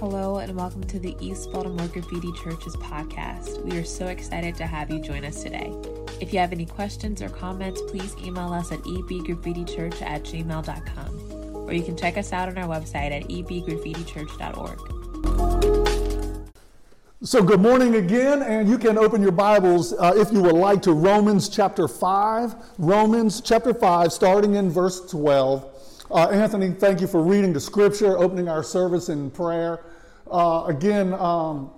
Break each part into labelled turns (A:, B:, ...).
A: Hello, and welcome to the East Baltimore Graffiti Church's podcast. We are so excited to have you join us today. If you have any questions or comments, please email us at ebgraffitichurch at gmail.com, or you can check us out on our website at ebgraffitichurch.org.
B: So, good morning again, and you can open your Bibles, uh, if you would like, to Romans chapter 5. Romans chapter 5, starting in verse 12. Uh, Anthony, thank you for reading the scripture, opening our service in prayer. Uh, again, um,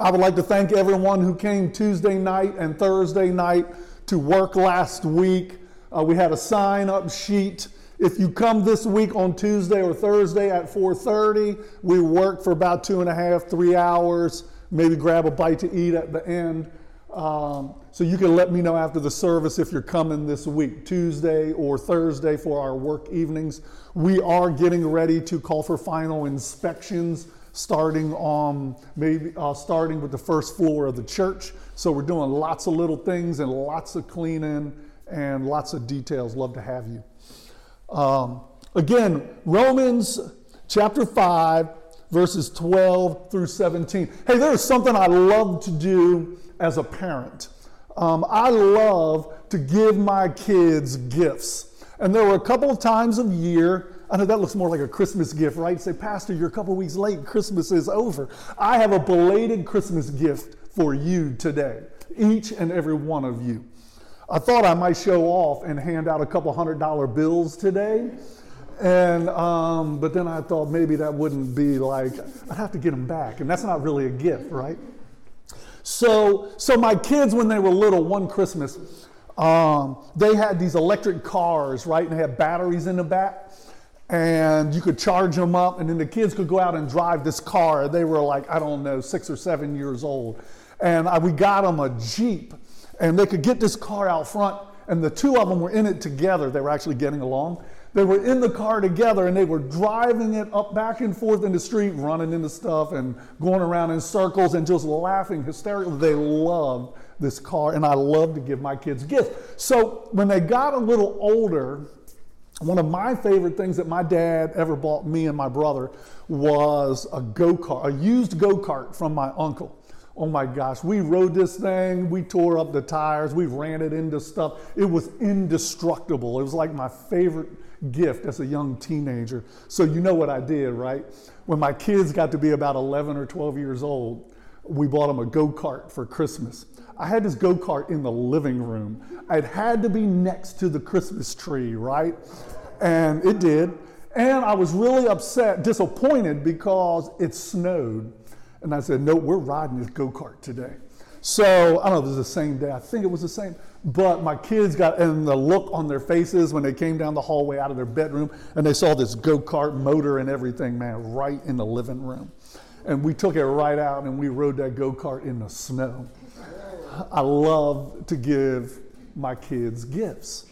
B: I would like to thank everyone who came Tuesday night and Thursday night to work last week. Uh, we had a sign up sheet. If you come this week on Tuesday or Thursday at 4:30, we work for about two and a half, three hours. Maybe grab a bite to eat at the end. Um, so you can let me know after the service if you're coming this week, Tuesday or Thursday for our work evenings. We are getting ready to call for final inspections starting on maybe uh, starting with the first floor of the church. So we're doing lots of little things and lots of cleaning and lots of details. Love to have you. Um, again, Romans chapter 5, verses 12 through 17. Hey, there's something I love to do as a parent. Um, I love to give my kids gifts. And there were a couple of times of year, I know that looks more like a Christmas gift, right? Say, Pastor, you're a couple weeks late, Christmas is over. I have a belated Christmas gift for you today, each and every one of you. I thought I might show off and hand out a couple hundred dollar bills today. And um, but then I thought maybe that wouldn't be like I'd have to get them back, and that's not really a gift, right? So, so my kids, when they were little, one Christmas, um, they had these electric cars, right? And they had batteries in the back. And you could charge them up, and then the kids could go out and drive this car. They were like, I don't know, six or seven years old. And I, we got them a Jeep, and they could get this car out front, and the two of them were in it together. They were actually getting along. They were in the car together and they were driving it up back and forth in the street, running into stuff and going around in circles and just laughing hysterically. They loved this car, and I love to give my kids gifts. So when they got a little older, one of my favorite things that my dad ever bought me and my brother was a go kart, a used go kart from my uncle. Oh my gosh, we rode this thing, we tore up the tires, we ran it into stuff. It was indestructible. It was like my favorite gift as a young teenager. So you know what I did, right? When my kids got to be about 11 or 12 years old, we bought him a go kart for Christmas. I had this go kart in the living room. It had to be next to the Christmas tree, right? And it did. And I was really upset, disappointed because it snowed. And I said, No, we're riding this go kart today. So I don't know if it was the same day. I think it was the same. But my kids got, and the look on their faces when they came down the hallway out of their bedroom and they saw this go kart motor and everything, man, right in the living room. And we took it right out and we rode that go kart in the snow. I love to give my kids gifts.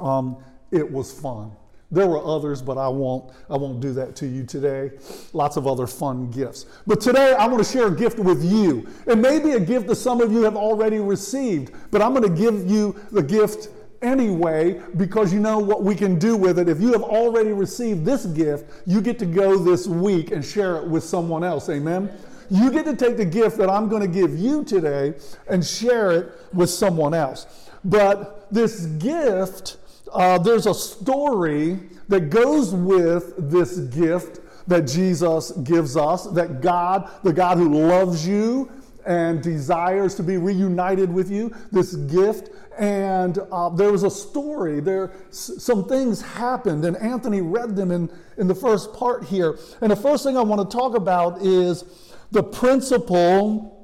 B: Um, it was fun. There were others, but I won't, I won't do that to you today. Lots of other fun gifts. But today I want to share a gift with you. It may be a gift that some of you have already received, but I'm going to give you the gift anyway because you know what we can do with it. If you have already received this gift, you get to go this week and share it with someone else. Amen? You get to take the gift that I'm going to give you today and share it with someone else. But this gift uh, there's a story that goes with this gift that Jesus gives us, that God, the God who loves you and desires to be reunited with you, this gift. And uh, there was a story, there some things happened, and Anthony read them in, in the first part here. And the first thing I want to talk about is the principle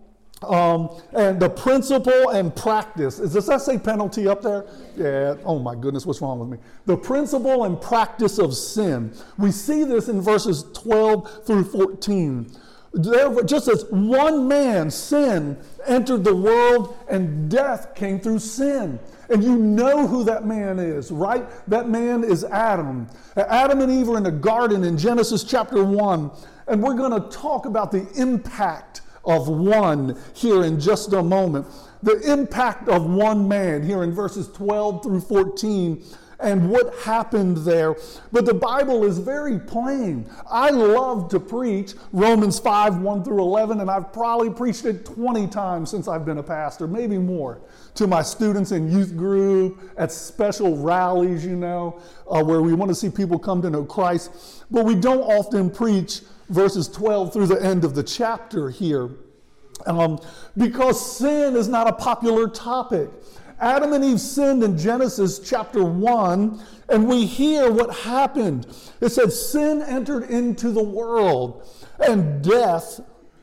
B: um, and the principle and practice. Is, Does that say penalty up there? Yeah. Oh my goodness, what's wrong with me? The principle and practice of sin. We see this in verses 12 through 14. There, just as one man, sin, entered the world and death came through sin. And you know who that man is, right? That man is Adam. Adam and Eve are in the garden in Genesis chapter 1. And we're going to talk about the impact of one here in just a moment. The impact of one man here in verses 12 through 14. And what happened there. But the Bible is very plain. I love to preach Romans 5 1 through 11, and I've probably preached it 20 times since I've been a pastor, maybe more, to my students in youth group, at special rallies, you know, uh, where we want to see people come to know Christ. But we don't often preach verses 12 through the end of the chapter here. Um, because sin is not a popular topic. Adam and Eve sinned in Genesis chapter 1, and we hear what happened. It said, Sin entered into the world, and death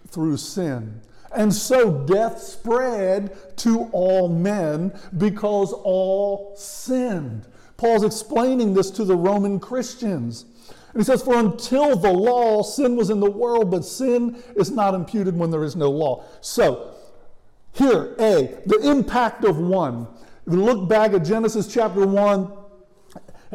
B: through sin. And so death spread to all men because all sinned. Paul's explaining this to the Roman Christians. And he says, For until the law, sin was in the world, but sin is not imputed when there is no law. So, here, A, the impact of one. Look back at Genesis chapter 1,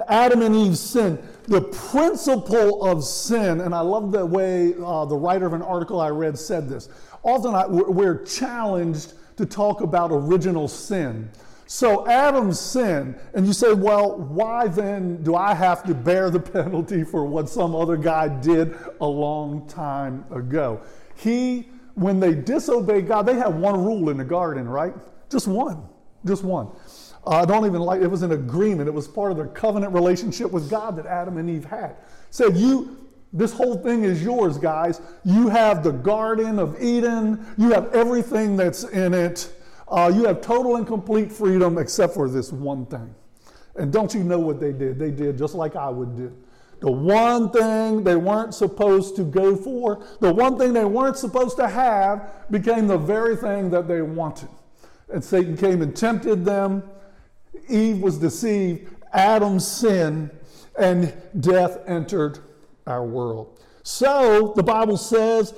B: Adam and Eve sin. The principle of sin, and I love the way uh, the writer of an article I read said this. Often I, we're challenged to talk about original sin. So Adam's sin, and you say, well, why then do I have to bear the penalty for what some other guy did a long time ago? He when they disobeyed God, they had one rule in the garden, right? Just one. Just one. Uh, I don't even like it was an agreement. It was part of their covenant relationship with God that Adam and Eve had. Said you this whole thing is yours, guys. You have the Garden of Eden. You have everything that's in it. Uh, you have total and complete freedom except for this one thing. And don't you know what they did? They did just like I would do. The one thing they weren't supposed to go for, the one thing they weren't supposed to have, became the very thing that they wanted. And Satan came and tempted them. Eve was deceived. Adam sinned, and death entered our world. So the Bible says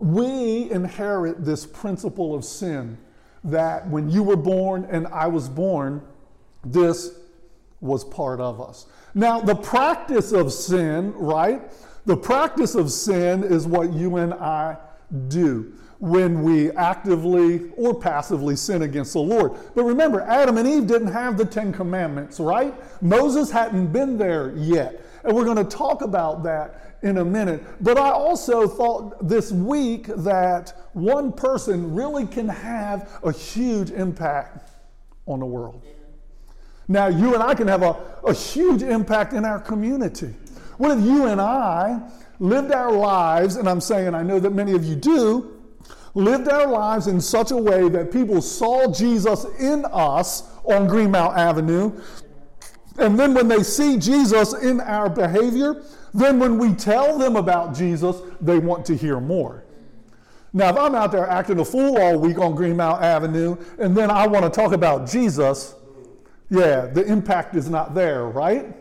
B: we inherit this principle of sin that when you were born and I was born, this was part of us. Now, the practice of sin, right? The practice of sin is what you and I do when we actively or passively sin against the Lord. But remember, Adam and Eve didn't have the Ten Commandments, right? Moses hadn't been there yet. And we're going to talk about that in a minute. But I also thought this week that one person really can have a huge impact on the world. Now, you and I can have a, a huge impact in our community. What if you and I lived our lives, and I'm saying I know that many of you do, lived our lives in such a way that people saw Jesus in us on Greenmount Avenue. And then when they see Jesus in our behavior, then when we tell them about Jesus, they want to hear more. Now, if I'm out there acting a fool all week on Greenmount Avenue, and then I want to talk about Jesus, yeah, the impact is not there, right?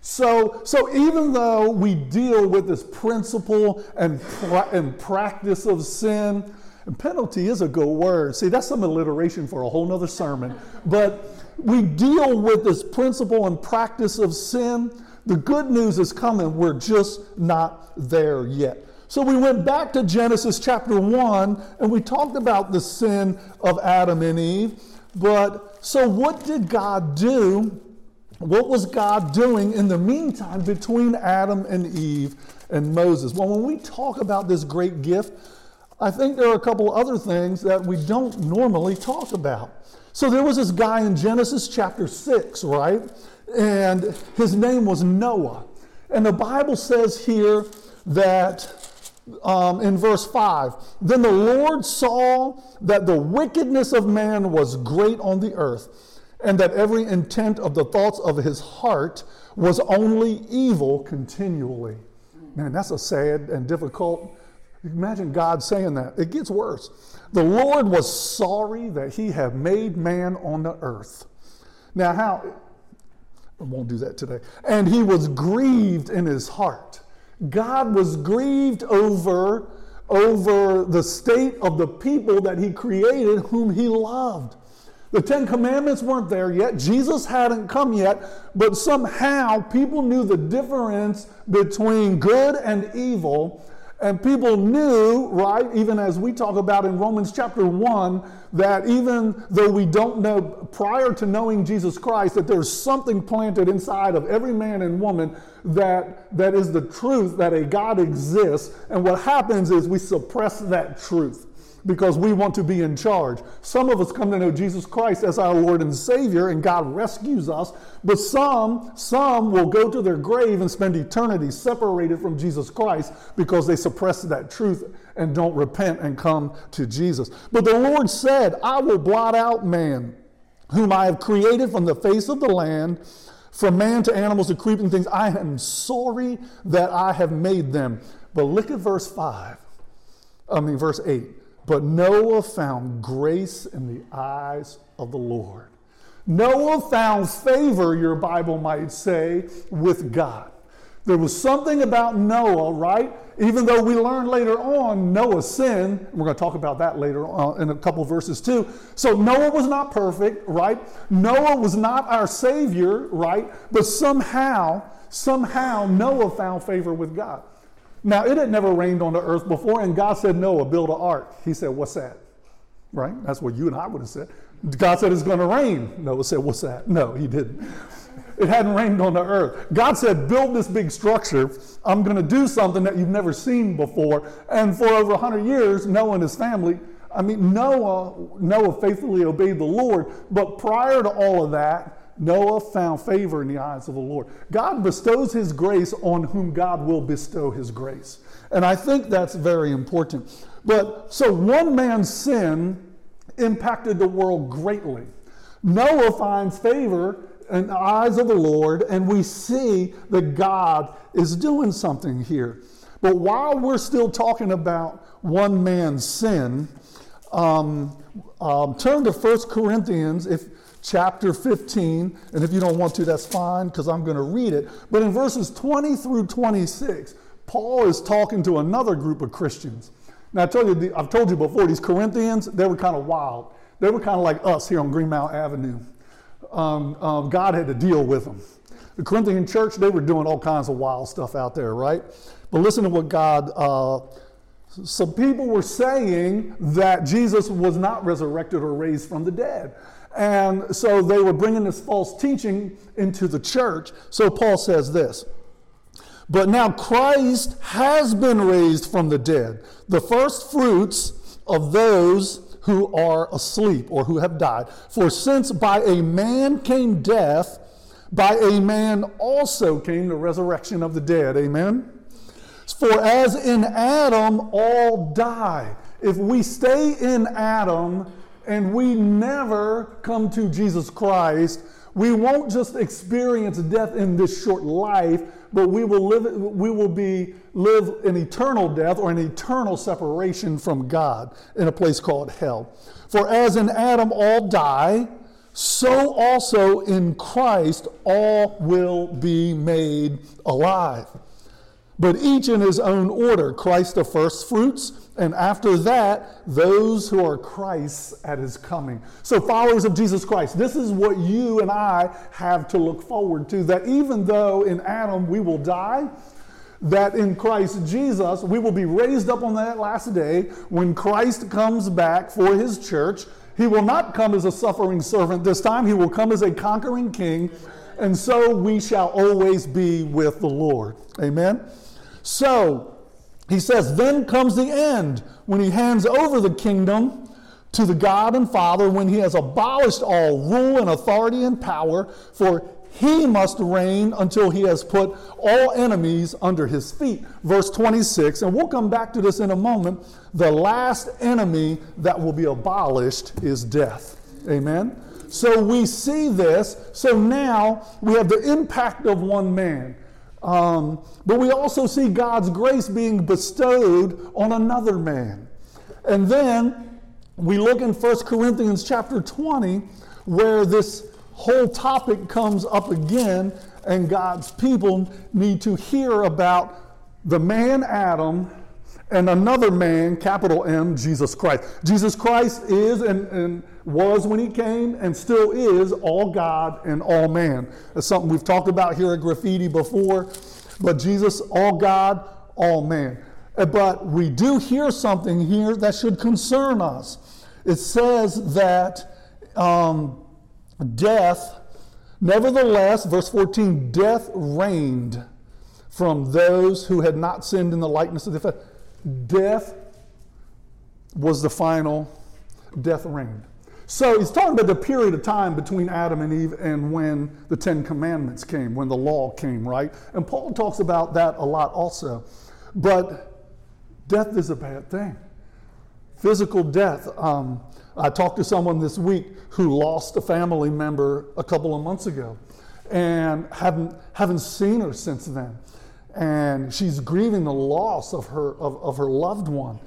B: So, so even though we deal with this principle and, pra- and practice of sin, and penalty is a good word. See, that's some alliteration for a whole nother sermon. But we deal with this principle and practice of sin. The good news is coming. We're just not there yet. So we went back to Genesis chapter 1 and we talked about the sin of Adam and Eve. But so, what did God do? What was God doing in the meantime between Adam and Eve and Moses? Well, when we talk about this great gift, I think there are a couple other things that we don't normally talk about. So, there was this guy in Genesis chapter 6, right? And his name was Noah. And the Bible says here that um, in verse 5 Then the Lord saw that the wickedness of man was great on the earth, and that every intent of the thoughts of his heart was only evil continually. Man, that's a sad and difficult. Imagine God saying that. It gets worse. The Lord was sorry that he had made man on the earth. Now, how? I won't do that today. And he was grieved in his heart. God was grieved over, over the state of the people that he created, whom he loved. The Ten Commandments weren't there yet. Jesus hadn't come yet, but somehow people knew the difference between good and evil. And people knew, right, even as we talk about in Romans chapter 1, that even though we don't know prior to knowing Jesus Christ, that there's something planted inside of every man and woman that, that is the truth that a God exists. And what happens is we suppress that truth because we want to be in charge. Some of us come to know Jesus Christ as our Lord and Savior and God rescues us, but some some will go to their grave and spend eternity separated from Jesus Christ because they suppress that truth and don't repent and come to Jesus. But the Lord said, "I will blot out man whom I have created from the face of the land." From man to animals to creeping things, I am sorry that I have made them. But look at verse 5. I mean, verse 8. But Noah found grace in the eyes of the Lord. Noah found favor, your Bible might say, with God. There was something about Noah, right? Even though we learn later on Noah sinned, we're going to talk about that later on in a couple verses too. So Noah was not perfect, right? Noah was not our savior, right? But somehow, somehow Noah found favor with God. Now, it had never rained on the earth before, and God said, Noah, build an ark. He said, What's that? Right? That's what you and I would have said. God said it's going to rain. Noah said, What's that? No, he didn't. It hadn't rained on the earth. God said, Build this big structure. I'm going to do something that you've never seen before. And for over 100 years, Noah and his family, I mean, Noah, Noah faithfully obeyed the Lord. But prior to all of that, Noah found favor in the eyes of the Lord. God bestows his grace on whom God will bestow his grace. And I think that's very important. But so one man's sin impacted the world greatly. Noah finds favor in the eyes of the Lord, and we see that God is doing something here. But while we're still talking about one man's sin, um, um, turn to 1 Corinthians. If chapter 15. And if you don't want to, that's fine because I'm going to read it. But in verses 20 through 26, Paul is talking to another group of Christians. Now, I told you, I've told you before, these Corinthians, they were kind of wild. They were kind of like us here on Greenmount Avenue. Um, um, God had to deal with them. The Corinthian church, they were doing all kinds of wild stuff out there, right? But listen to what God, uh, some people were saying that Jesus was not resurrected or raised from the dead. And so they were bringing this false teaching into the church. So Paul says this But now Christ has been raised from the dead, the first fruits of those who are asleep or who have died. For since by a man came death, by a man also came the resurrection of the dead. Amen? For as in Adam all die. If we stay in Adam, and we never come to Jesus Christ, we won't just experience death in this short life, but we will live we will be live an eternal death or an eternal separation from God in a place called hell. For as in Adam all die, so also in Christ all will be made alive. But each in his own order Christ the first fruits and after that, those who are Christ's at his coming. So, followers of Jesus Christ, this is what you and I have to look forward to that even though in Adam we will die, that in Christ Jesus we will be raised up on that last day when Christ comes back for his church. He will not come as a suffering servant this time, he will come as a conquering king. And so we shall always be with the Lord. Amen. So, he says, Then comes the end when he hands over the kingdom to the God and Father, when he has abolished all rule and authority and power, for he must reign until he has put all enemies under his feet. Verse 26, and we'll come back to this in a moment. The last enemy that will be abolished is death. Amen. So we see this. So now we have the impact of one man. Um, but we also see God's grace being bestowed on another man. And then we look in 1 Corinthians chapter 20, where this whole topic comes up again, and God's people need to hear about the man Adam and another man, capital M, Jesus Christ. Jesus Christ is and, and, was when he came and still is all God and all man. That's something we've talked about here at Graffiti before. But Jesus, all God, all man. Uh, But we do hear something here that should concern us. It says that um, death, nevertheless, verse 14, death reigned from those who had not sinned in the likeness of the. Death was the final, death reigned. So he's talking about the period of time between Adam and Eve and when the Ten Commandments came, when the law came, right? And Paul talks about that a lot also. But death is a bad thing. Physical death. Um, I talked to someone this week who lost a family member a couple of months ago and haven't, haven't seen her since then. And she's grieving the loss of her, of, of her loved one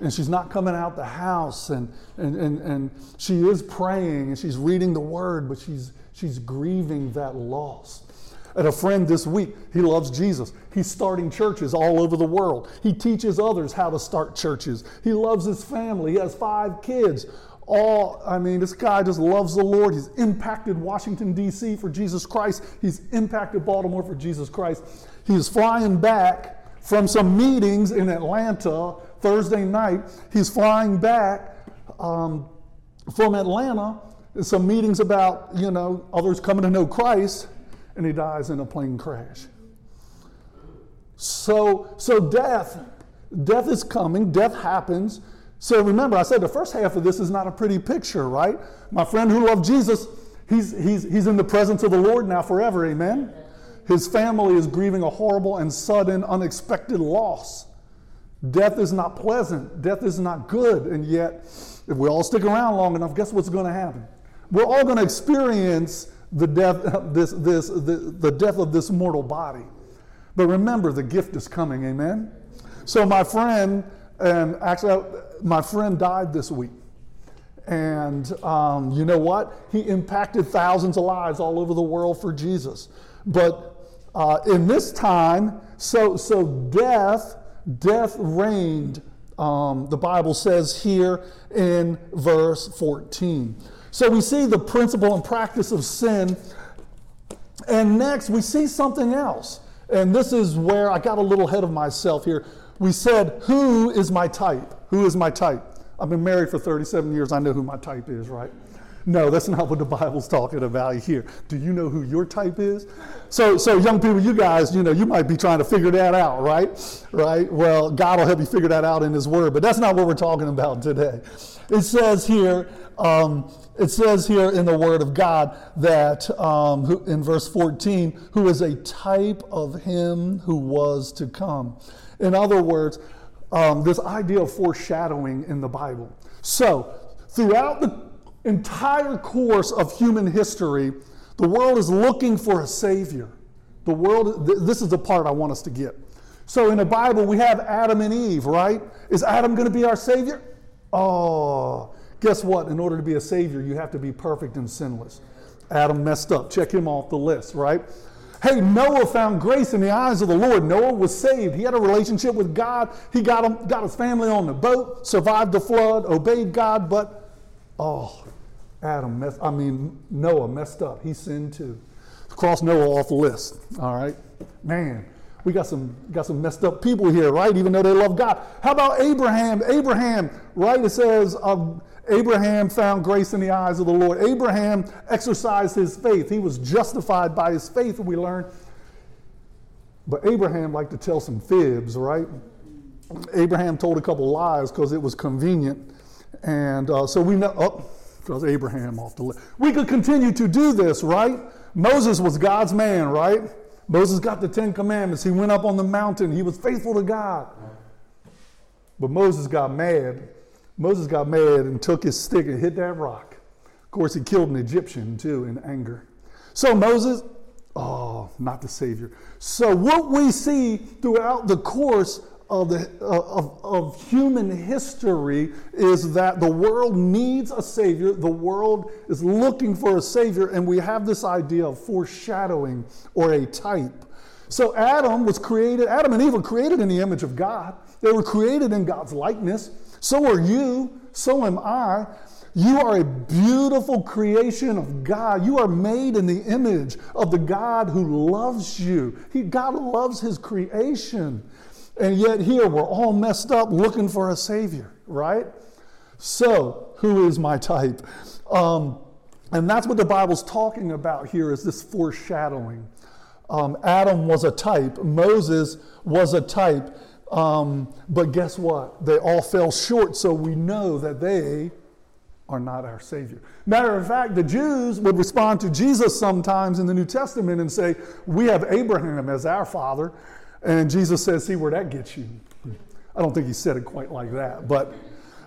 B: and she's not coming out the house and, and, and, and she is praying and she's reading the word but she's, she's grieving that loss. And a friend this week he loves jesus. He's starting churches all over the world. He teaches others how to start churches. He loves his family. He has five kids. All i mean this guy just loves the lord. He's impacted washington d.c for jesus christ. He's impacted baltimore for jesus christ. He's flying back from some meetings in atlanta Thursday night. He's flying back um, from Atlanta. Some meetings about, you know, others coming to know Christ, and he dies in a plane crash. So, so death, death is coming, death happens. So remember, I said the first half of this is not a pretty picture, right? My friend who loved Jesus, he's, he's, he's in the presence of the Lord now forever, amen? His family is grieving a horrible and sudden, unexpected loss. Death is not pleasant. Death is not good. And yet, if we all stick around long enough, guess what's going to happen? We're all going to experience the death, this, this, the, the death of this mortal body. But remember, the gift is coming. Amen. So my friend, and actually, my friend died this week. And um, you know what? He impacted thousands of lives all over the world for Jesus. But uh, in this time, so so death death reigned, um, the Bible says here in verse 14. So we see the principle and practice of sin. And next, we see something else. And this is where I got a little ahead of myself here. We said, Who is my type? Who is my type? I've been married for 37 years. I know who my type is, right? No, that's not what the Bible's talking about here. Do you know who your type is? So, so young people, you guys, you know, you might be trying to figure that out, right? Right? Well, God will help you figure that out in His Word, but that's not what we're talking about today. It says here, um, it says here in the Word of God that um, in verse 14, who is a type of Him who was to come. In other words, um, this idea of foreshadowing in the Bible. So, throughout the entire course of human history, the world is looking for a Savior. The world, th- this is the part I want us to get. So in the Bible, we have Adam and Eve, right? Is Adam going to be our Savior? Oh, guess what? In order to be a Savior, you have to be perfect and sinless. Adam messed up. Check him off the list, right? Hey, Noah found grace in the eyes of the Lord. Noah was saved. He had a relationship with God. He got, him, got his family on the boat, survived the flood, obeyed God, but oh, Adam messed, I mean, Noah messed up. He sinned too. Cross Noah off the list. All right. Man, we got some got some messed up people here, right? Even though they love God. How about Abraham? Abraham, right? It says uh, Abraham found grace in the eyes of the Lord. Abraham exercised his faith. He was justified by his faith, we learn. But Abraham liked to tell some fibs, right? Abraham told a couple lies because it was convenient. And uh, so we know, oh, because Abraham off the list. We could continue to do this, right? Moses was God's man, right? Moses got the Ten Commandments. He went up on the mountain. He was faithful to God. But Moses got mad. Moses got mad and took his stick and hit that rock. Of course, he killed an Egyptian too in anger. So Moses, oh, not the Savior. So what we see throughout the course of, the, of, of human history is that the world needs a Savior. The world is looking for a Savior, and we have this idea of foreshadowing or a type. So Adam was created, Adam and Eve were created in the image of God. They were created in God's likeness. So are you, so am I. You are a beautiful creation of God. You are made in the image of the God who loves you. He, God loves his creation. And yet, here we're all messed up looking for a Savior, right? So, who is my type? Um, and that's what the Bible's talking about here is this foreshadowing. Um, Adam was a type, Moses was a type, um, but guess what? They all fell short, so we know that they are not our Savior. Matter of fact, the Jews would respond to Jesus sometimes in the New Testament and say, We have Abraham as our father. And Jesus says, See where that gets you. I don't think he said it quite like that, but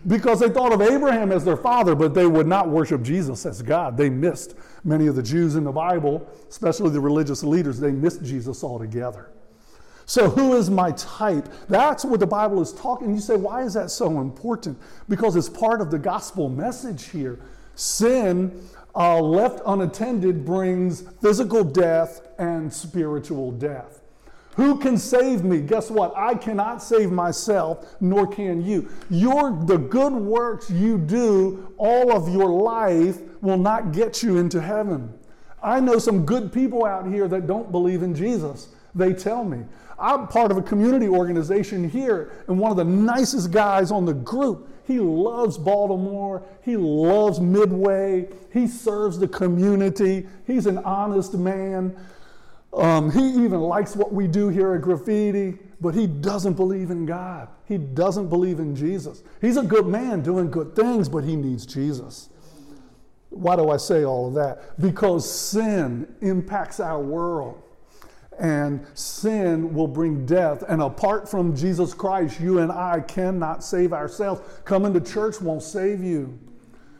B: because they thought of Abraham as their father, but they would not worship Jesus as God. They missed many of the Jews in the Bible, especially the religious leaders, they missed Jesus altogether. So, who is my type? That's what the Bible is talking. You say, why is that so important? Because it's part of the gospel message here. Sin uh, left unattended brings physical death and spiritual death. Who can save me? Guess what? I cannot save myself, nor can you. Your, the good works you do all of your life will not get you into heaven. I know some good people out here that don't believe in Jesus. They tell me. I'm part of a community organization here, and one of the nicest guys on the group. He loves Baltimore. He loves Midway. He serves the community. He's an honest man. Um, he even likes what we do here at Graffiti, but he doesn't believe in God. He doesn't believe in Jesus. He's a good man doing good things, but he needs Jesus. Why do I say all of that? Because sin impacts our world and sin will bring death. And apart from Jesus Christ, you and I cannot save ourselves. Coming to church won't save you.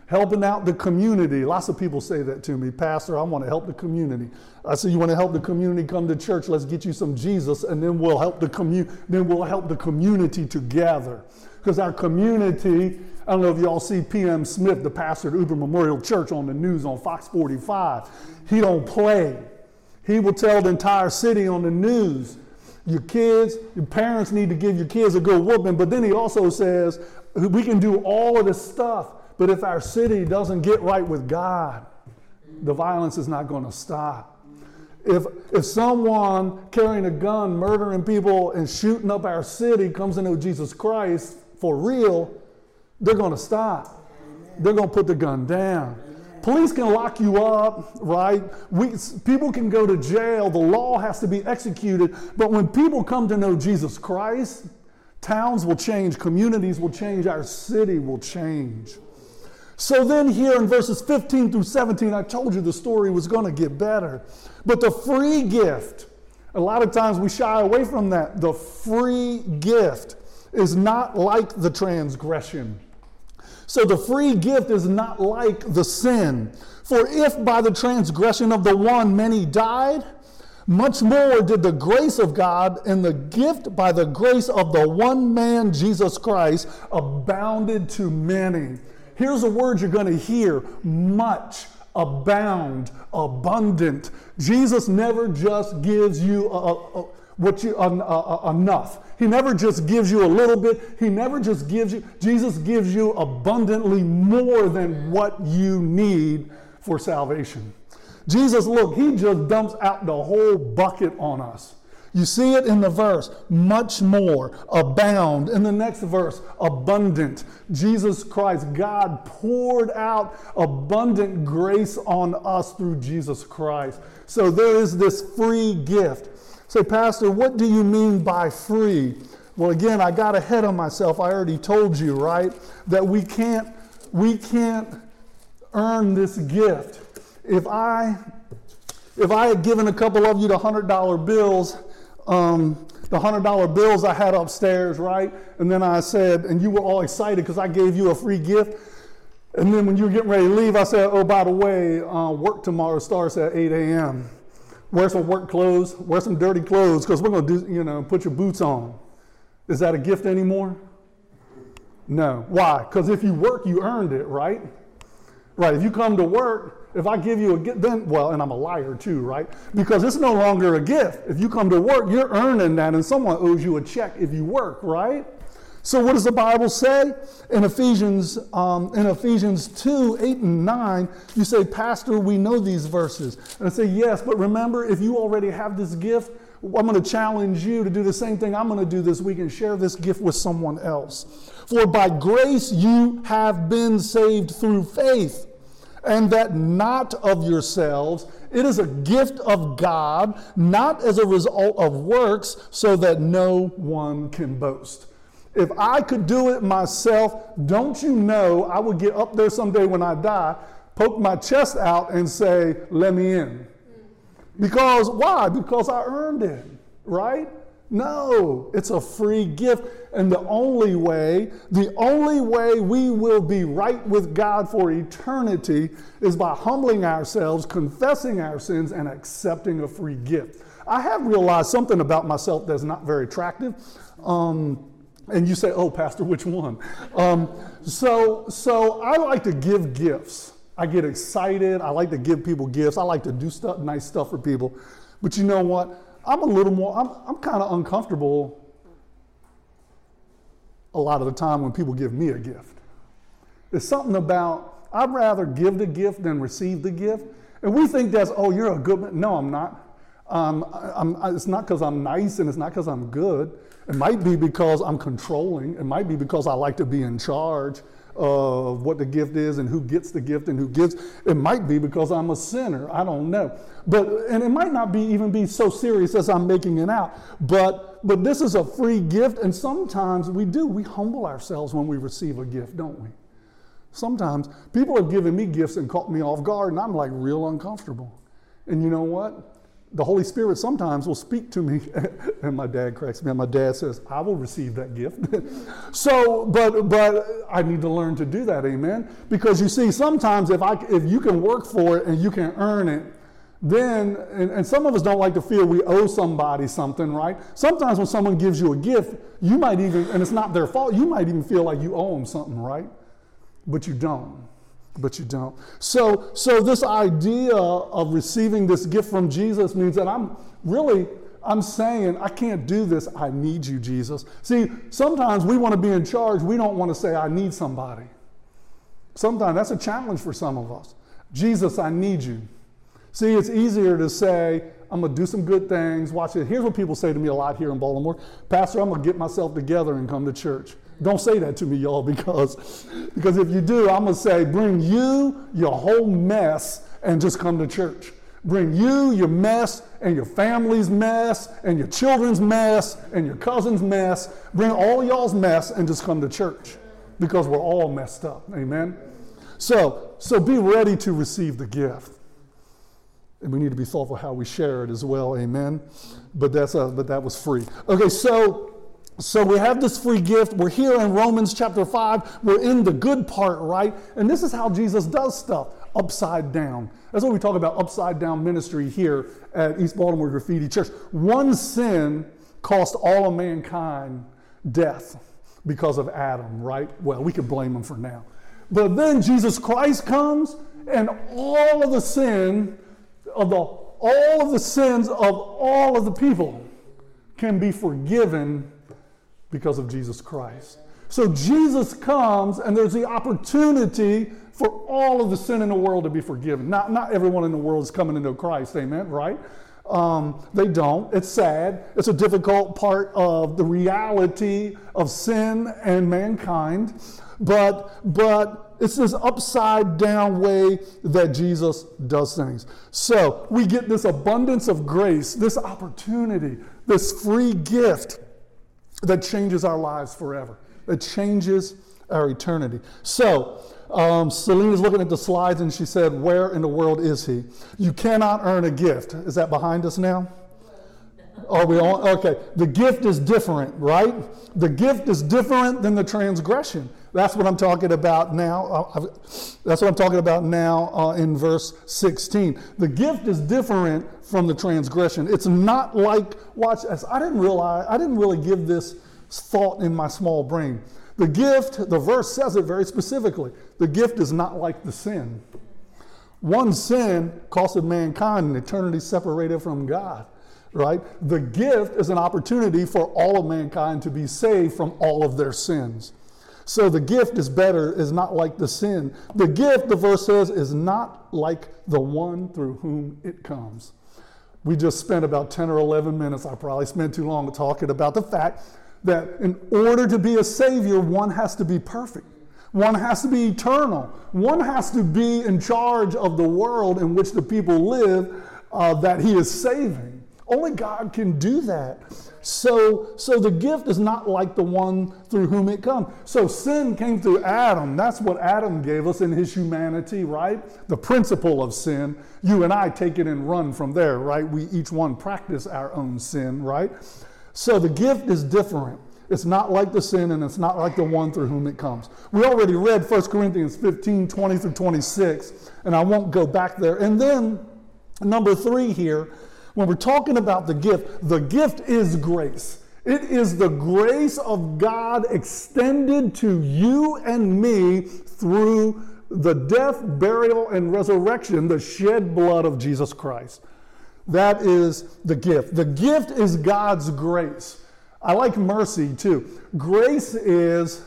B: Helping out the community. Lots of people say that to me, Pastor, I want to help the community. I say, You want to help the community come to church? Let's get you some Jesus, and then we'll help the community. Then we'll help the community together. Because our community, I don't know if y'all see PM Smith, the pastor at Huber Memorial Church, on the news on Fox 45. He don't play. He will tell the entire city on the news, your kids, your parents need to give your kids a good whooping. But then he also says, we can do all of this stuff, but if our city doesn't get right with God, the violence is not going to stop. If, if someone carrying a gun, murdering people, and shooting up our city comes to know Jesus Christ for real, they're going to stop. They're going to put the gun down. Police can lock you up, right? We, people can go to jail. The law has to be executed. But when people come to know Jesus Christ, towns will change, communities will change, our city will change. So then, here in verses 15 through 17, I told you the story was going to get better. But the free gift, a lot of times we shy away from that. The free gift is not like the transgression. So the free gift is not like the sin. For if by the transgression of the one many died, much more did the grace of God and the gift by the grace of the one man, Jesus Christ, abounded to many. Here's a word you're going to hear much, abound, abundant. Jesus never just gives you a, a, what you, enough. He never just gives you a little bit. He never just gives you, Jesus gives you abundantly more than what you need for salvation. Jesus, look, he just dumps out the whole bucket on us. You see it in the verse, much more, abound. In the next verse, abundant. Jesus Christ, God poured out abundant grace on us through Jesus Christ. So there is this free gift. Say, Pastor, what do you mean by free? Well, again, I got ahead of myself. I already told you, right? That we can't, we can't earn this gift. If I if I had given a couple of you the hundred dollar bills, um, the hundred dollar bills I had upstairs, right? And then I said, and you were all excited because I gave you a free gift. And then when you were getting ready to leave, I said, oh, by the way, uh, work tomorrow starts at 8 a.m wear some work clothes, wear some dirty clothes, because we're going to do, you know, put your boots on. Is that a gift anymore? No. Why? Because if you work, you earned it, right? Right. If you come to work, if I give you a gift, then, well, and I'm a liar too, right? Because it's no longer a gift. If you come to work, you're earning that, and someone owes you a check if you work, right? So what does the Bible say in Ephesians um, in Ephesians 2, 8 and 9? You say, Pastor, we know these verses. And I say, yes, but remember, if you already have this gift, I'm going to challenge you to do the same thing I'm going to do this week and share this gift with someone else. For by grace you have been saved through faith, and that not of yourselves. It is a gift of God, not as a result of works, so that no one can boast. If I could do it myself, don't you know I would get up there someday when I die, poke my chest out, and say, Let me in. Because why? Because I earned it, right? No, it's a free gift. And the only way, the only way we will be right with God for eternity is by humbling ourselves, confessing our sins, and accepting a free gift. I have realized something about myself that's not very attractive. Um, and you say, oh, Pastor, which one? Um, so, so I like to give gifts. I get excited. I like to give people gifts. I like to do stuff, nice stuff for people. But you know what? I'm a little more, I'm, I'm kind of uncomfortable a lot of the time when people give me a gift. There's something about, I'd rather give the gift than receive the gift. And we think that's, oh, you're a good man. No, I'm not. Um, I'm, it's not because I'm nice and it's not because I'm good. It might be because I'm controlling. It might be because I like to be in charge of what the gift is and who gets the gift and who gives. It might be because I'm a sinner. I don't know. But and it might not be even be so serious as I'm making it out. But but this is a free gift, and sometimes we do. We humble ourselves when we receive a gift, don't we? Sometimes people have given me gifts and caught me off guard, and I'm like real uncomfortable. And you know what? The Holy Spirit sometimes will speak to me, and my dad cracks me. And my dad says, "I will receive that gift." so, but but I need to learn to do that, amen. Because you see, sometimes if I if you can work for it and you can earn it, then and, and some of us don't like to feel we owe somebody something, right? Sometimes when someone gives you a gift, you might even, and it's not their fault, you might even feel like you owe them something, right? But you don't but you don't. So, so this idea of receiving this gift from Jesus means that I'm really I'm saying, I can't do this. I need you, Jesus. See, sometimes we want to be in charge. We don't want to say, I need somebody. Sometimes that's a challenge for some of us. Jesus, I need you. See, it's easier to say, I'm to do some good things. Watch it. Here's what people say to me a lot here in Baltimore Pastor, I'm to get myself together and come to church. Don't say that to me, y'all, because, because if you do, I'm going to say, bring you, your whole mess, and just come to church. Bring you, your mess, and your family's mess, and your children's mess, and your cousin's mess. Bring all y'all's mess and just come to church because we're all messed up. Amen? So, so be ready to receive the gift. And we need to be thoughtful how we share it as well. Amen? But, that's a, but that was free. Okay, so so we have this free gift. We're here in Romans chapter 5. We're in the good part, right? And this is how Jesus does stuff upside down. That's what we talk about upside down ministry here at East Baltimore Graffiti Church. One sin cost all of mankind death because of Adam, right? Well, we could blame him for now. But then Jesus Christ comes and all of the sin of the all of the sins of all of the people can be forgiven because of Jesus Christ. So Jesus comes, and there's the opportunity for all of the sin in the world to be forgiven. Not, not everyone in the world is coming into Christ, amen, right? Um, they don't. It's sad. It's a difficult part of the reality of sin and mankind. But, but it's this upside down way that Jesus does things. So we get this abundance of grace, this opportunity, this free gift that changes our lives forever, that changes our eternity. So, um, Selena's looking at the slides and she said, Where in the world is he? You cannot earn a gift. Is that behind us now? Are we on? Okay. The gift is different, right? The gift is different than the transgression. That's what I'm talking about now. Uh, that's what I'm talking about now uh, in verse 16. The gift is different from the transgression. It's not like, watch this. I didn't realize, I didn't really give this thought in my small brain. The gift, the verse says it very specifically. The gift is not like the sin. One sin costed mankind an eternity separated from God, right? The gift is an opportunity for all of mankind to be saved from all of their sins. So the gift is better, is not like the sin. The gift, the verse says, is not like the one through whom it comes. We just spent about 10 or 11 minutes, I probably spent too long talking about the fact that in order to be a Savior, one has to be perfect. One has to be eternal. One has to be in charge of the world in which the people live uh, that He is saving. Only God can do that. So, so the gift is not like the one through whom it comes. So sin came through Adam. That's what Adam gave us in his humanity, right? The principle of sin. You and I take it and run from there, right? We each one practice our own sin, right? So the gift is different. It's not like the sin and it's not like the one through whom it comes. We already read 1 Corinthians 15 20 through 26, and I won't go back there. And then, number three here, when we're talking about the gift, the gift is grace. It is the grace of God extended to you and me through the death, burial, and resurrection, the shed blood of Jesus Christ. That is the gift. The gift is God's grace. I like mercy too. Grace is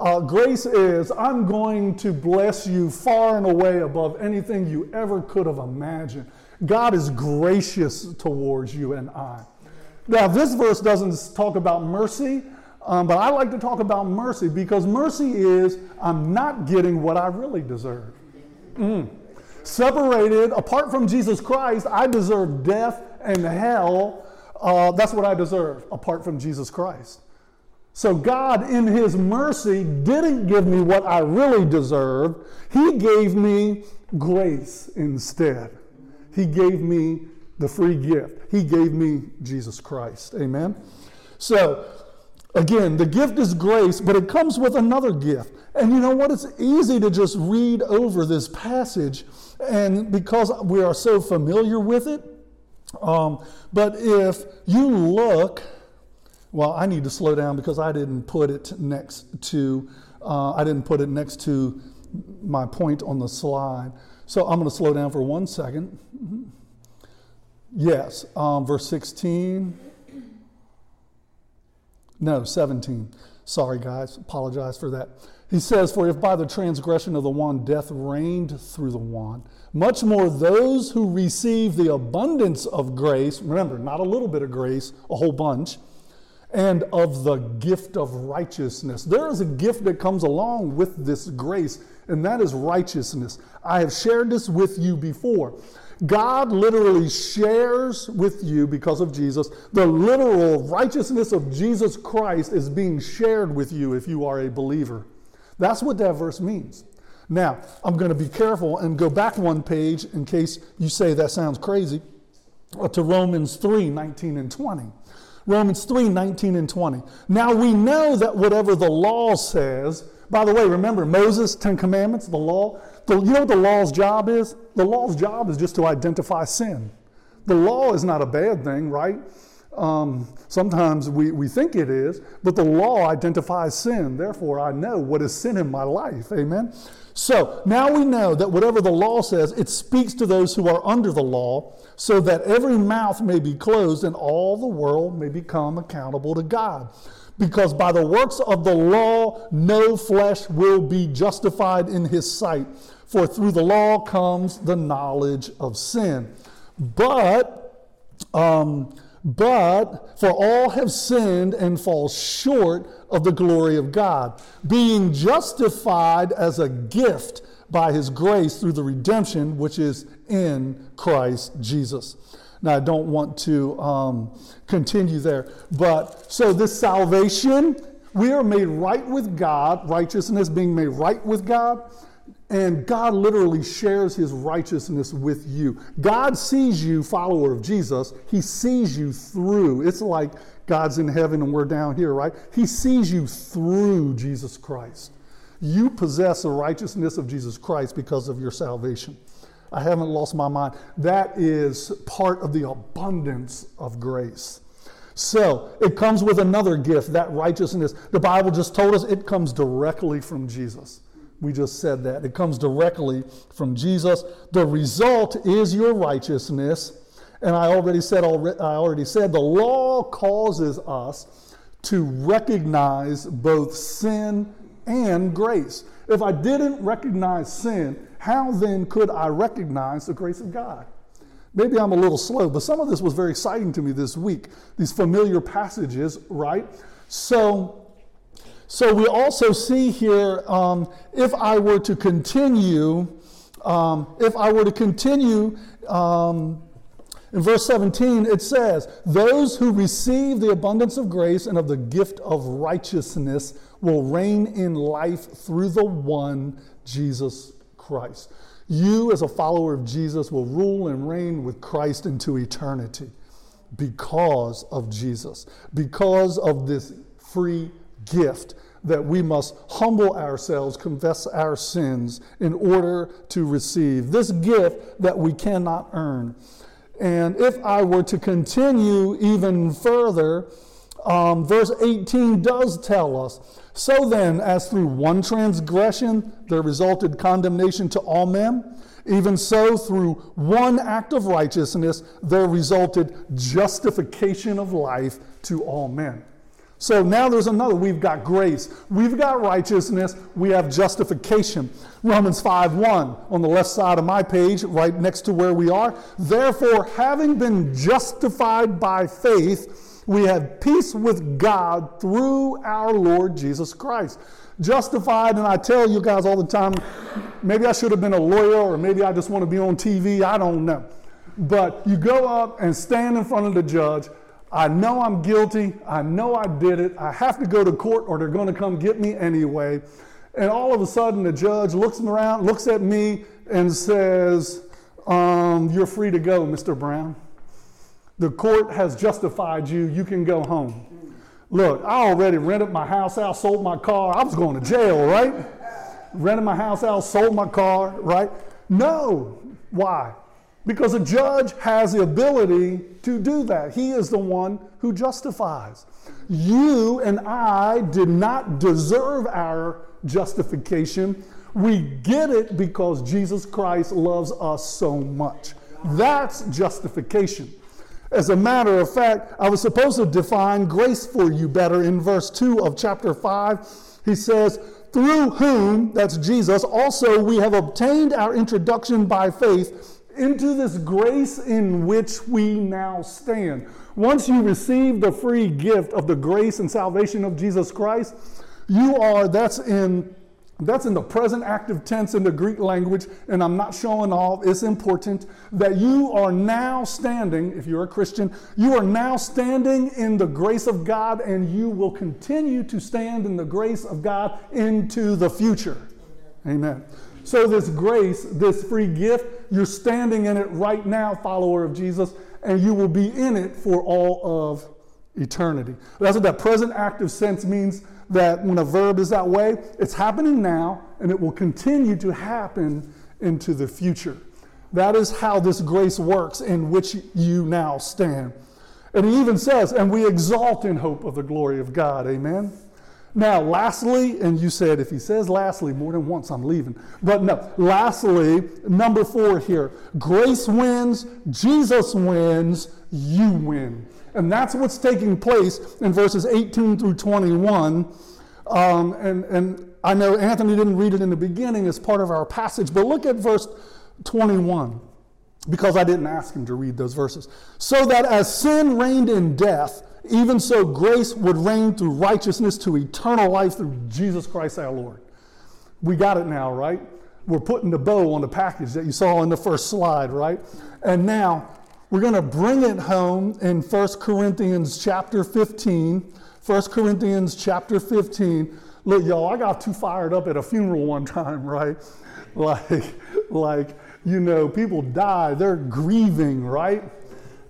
B: uh, grace is I'm going to bless you far and away above anything you ever could have imagined. God is gracious towards you and I. Now, this verse doesn't talk about mercy, um, but I like to talk about mercy because mercy is I'm not getting what I really deserve. Mm. Separated, apart from Jesus Christ, I deserve death and hell. Uh, that's what I deserve, apart from Jesus Christ. So, God, in His mercy, didn't give me what I really deserved. He gave me grace instead. He gave me the free gift. He gave me Jesus Christ. Amen. So, again, the gift is grace, but it comes with another gift. And you know what? It's easy to just read over this passage, and because we are so familiar with it. Um, but if you look, well, I need to slow down because I didn't put it next to, uh, I didn't put it next to my point on the slide. So I'm going to slow down for one second. Yes, um, verse 16. No, 17. Sorry, guys. Apologize for that. He says, For if by the transgression of the one death reigned through the one, much more those who receive the abundance of grace, remember, not a little bit of grace, a whole bunch, and of the gift of righteousness. There is a gift that comes along with this grace, and that is righteousness. I have shared this with you before. God literally shares with you because of Jesus. The literal righteousness of Jesus Christ is being shared with you if you are a believer. That's what that verse means. Now, I'm going to be careful and go back one page in case you say that sounds crazy uh, to Romans 3 19 and 20. Romans 3 19 and 20. Now we know that whatever the law says, by the way, remember Moses, Ten Commandments, the law, the, you know what the law's job is? The law's job is just to identify sin. The law is not a bad thing, right? Um, sometimes we, we think it is, but the law identifies sin. Therefore, I know what is sin in my life. Amen? So now we know that whatever the law says, it speaks to those who are under the law, so that every mouth may be closed and all the world may become accountable to God. Because by the works of the law, no flesh will be justified in his sight for through the law comes the knowledge of sin. But, um, but for all have sinned and fall short of the glory of God, being justified as a gift by his grace through the redemption which is in Christ Jesus. Now, I don't want to um, continue there, but so this salvation, we are made right with God, righteousness being made right with God and God literally shares his righteousness with you. God sees you, follower of Jesus. He sees you through. It's like God's in heaven and we're down here, right? He sees you through Jesus Christ. You possess the righteousness of Jesus Christ because of your salvation. I haven't lost my mind. That is part of the abundance of grace. So it comes with another gift, that righteousness. The Bible just told us it comes directly from Jesus. We just said that. It comes directly from Jesus. The result is your righteousness. And I already said I already said the law causes us to recognize both sin and grace. If I didn't recognize sin, how then could I recognize the grace of God? maybe I'm a little slow, but some of this was very exciting to me this week. These familiar passages, right? So, so we also see here um, if I were to continue, um, if I were to continue um, in verse 17, it says, Those who receive the abundance of grace and of the gift of righteousness will reign in life through the one, Jesus Christ. You, as a follower of Jesus, will rule and reign with Christ into eternity because of Jesus, because of this free gift that we must humble ourselves, confess our sins in order to receive this gift that we cannot earn. And if I were to continue even further, um, verse 18 does tell us So then, as through one transgression there resulted condemnation to all men, even so through one act of righteousness there resulted justification of life to all men. So now there's another. We've got grace, we've got righteousness, we have justification. Romans 5 1 on the left side of my page, right next to where we are. Therefore, having been justified by faith, we have peace with God through our Lord Jesus Christ. Justified, and I tell you guys all the time, maybe I should have been a lawyer or maybe I just want to be on TV, I don't know. But you go up and stand in front of the judge I know I'm guilty. I know I did it. I have to go to court or they're going to come get me anyway. And all of a sudden, the judge looks around, looks at me, and says, um, You're free to go, Mr. Brown. The court has justified you. You can go home. Look, I already rented my house out, sold my car. I was going to jail, right? Rented my house out, sold my car, right? No. Why? Because a judge has the ability to do that. He is the one who justifies. You and I did not deserve our justification. We get it because Jesus Christ loves us so much. That's justification. As a matter of fact, I was supposed to define grace for you better in verse 2 of chapter 5. He says, Through whom, that's Jesus, also we have obtained our introduction by faith into this grace in which we now stand. Once you receive the free gift of the grace and salvation of Jesus Christ, you are, that's in that's in the present active tense in the Greek language, and I'm not showing off, it's important that you are now standing, if you're a Christian, you are now standing in the grace of God, and you will continue to stand in the grace of God into the future. Amen. So, this grace, this free gift, you're standing in it right now, follower of Jesus, and you will be in it for all of eternity. That's what that present active sense means that when a verb is that way, it's happening now and it will continue to happen into the future. That is how this grace works in which you now stand. And he even says, and we exalt in hope of the glory of God. Amen. Now, lastly, and you said if he says lastly more than once, I'm leaving. But no, lastly, number four here grace wins, Jesus wins, you win. And that's what's taking place in verses 18 through 21. Um, and, and I know Anthony didn't read it in the beginning as part of our passage, but look at verse 21 because I didn't ask him to read those verses. So that as sin reigned in death, even so, grace would reign through righteousness to eternal life through Jesus Christ our Lord. We got it now, right? We're putting the bow on the package that you saw in the first slide, right? And now we're going to bring it home in 1 Corinthians chapter 15. 1 Corinthians chapter 15. Look, y'all, I got too fired up at a funeral one time, right? Like, like, you know, people die, they're grieving, right?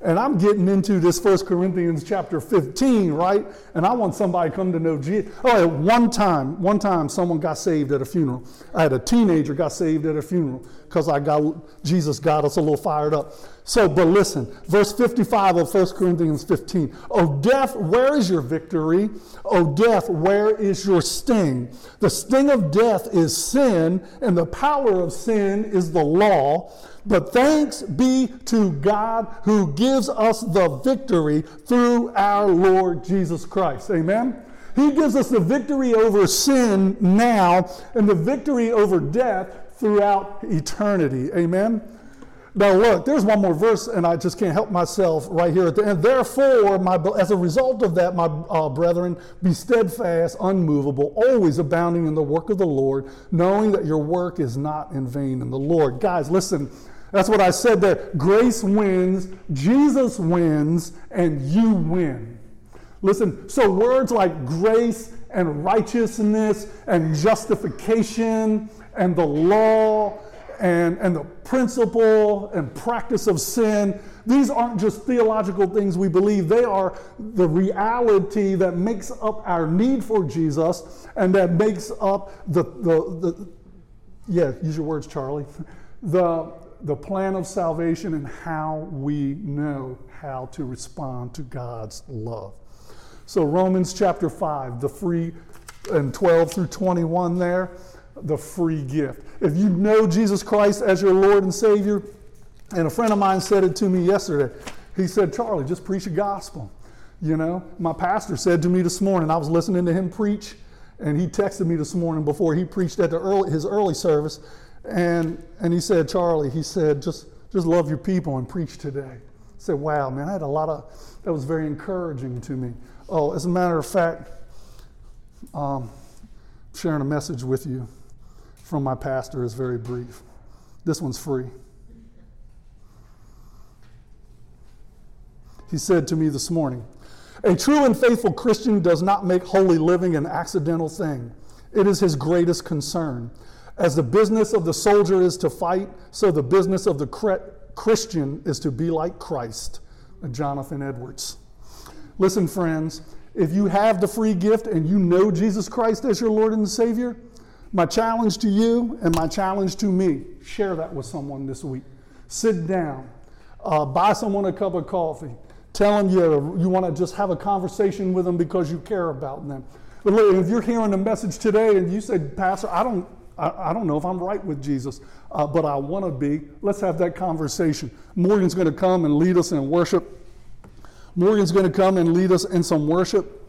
B: And I'm getting into this First Corinthians chapter 15, right? And I want somebody to come to know Jesus. Oh, one time, one time someone got saved at a funeral. I had a teenager got saved at a funeral because I got Jesus got us a little fired up. So, but listen, verse 55 of 1 Corinthians 15. Oh, death, where is your victory? Oh, death, where is your sting? The sting of death is sin, and the power of sin is the law. But thanks be to God who gives us the victory through our Lord Jesus Christ. Amen? He gives us the victory over sin now and the victory over death throughout eternity. Amen? Now, look, there's one more verse, and I just can't help myself right here at the end. Therefore, my, as a result of that, my uh, brethren, be steadfast, unmovable, always abounding in the work of the Lord, knowing that your work is not in vain in the Lord. Guys, listen, that's what I said there. Grace wins, Jesus wins, and you win. Listen, so words like grace and righteousness and justification and the law and, and the principle and practice of sin. These aren't just theological things we believe, they are the reality that makes up our need for Jesus and that makes up the, the, the yeah, use your words, Charlie, the, the plan of salvation and how we know how to respond to God's love. So, Romans chapter 5, the free, and 12 through 21 there the free gift. If you know Jesus Christ as your Lord and Savior, and a friend of mine said it to me yesterday. He said, Charlie, just preach the gospel. You know, my pastor said to me this morning, I was listening to him preach, and he texted me this morning before he preached at the early, his early service, and, and he said, Charlie, he said, just, just love your people and preach today. I said, wow, man, I had a lot of, that was very encouraging to me. Oh, as a matter of fact, um, sharing a message with you from my pastor is very brief. This one's free. He said to me this morning A true and faithful Christian does not make holy living an accidental thing, it is his greatest concern. As the business of the soldier is to fight, so the business of the Christian is to be like Christ. Jonathan Edwards. Listen, friends, if you have the free gift and you know Jesus Christ as your Lord and Savior, my challenge to you and my challenge to me share that with someone this week. Sit down, uh, buy someone a cup of coffee, tell them you, you want to just have a conversation with them because you care about them. But look, if you're hearing the message today and you said, Pastor, I don't, I, I don't know if I'm right with Jesus, uh, but I want to be, let's have that conversation. Morgan's going to come and lead us in worship. Morgan's going to come and lead us in some worship.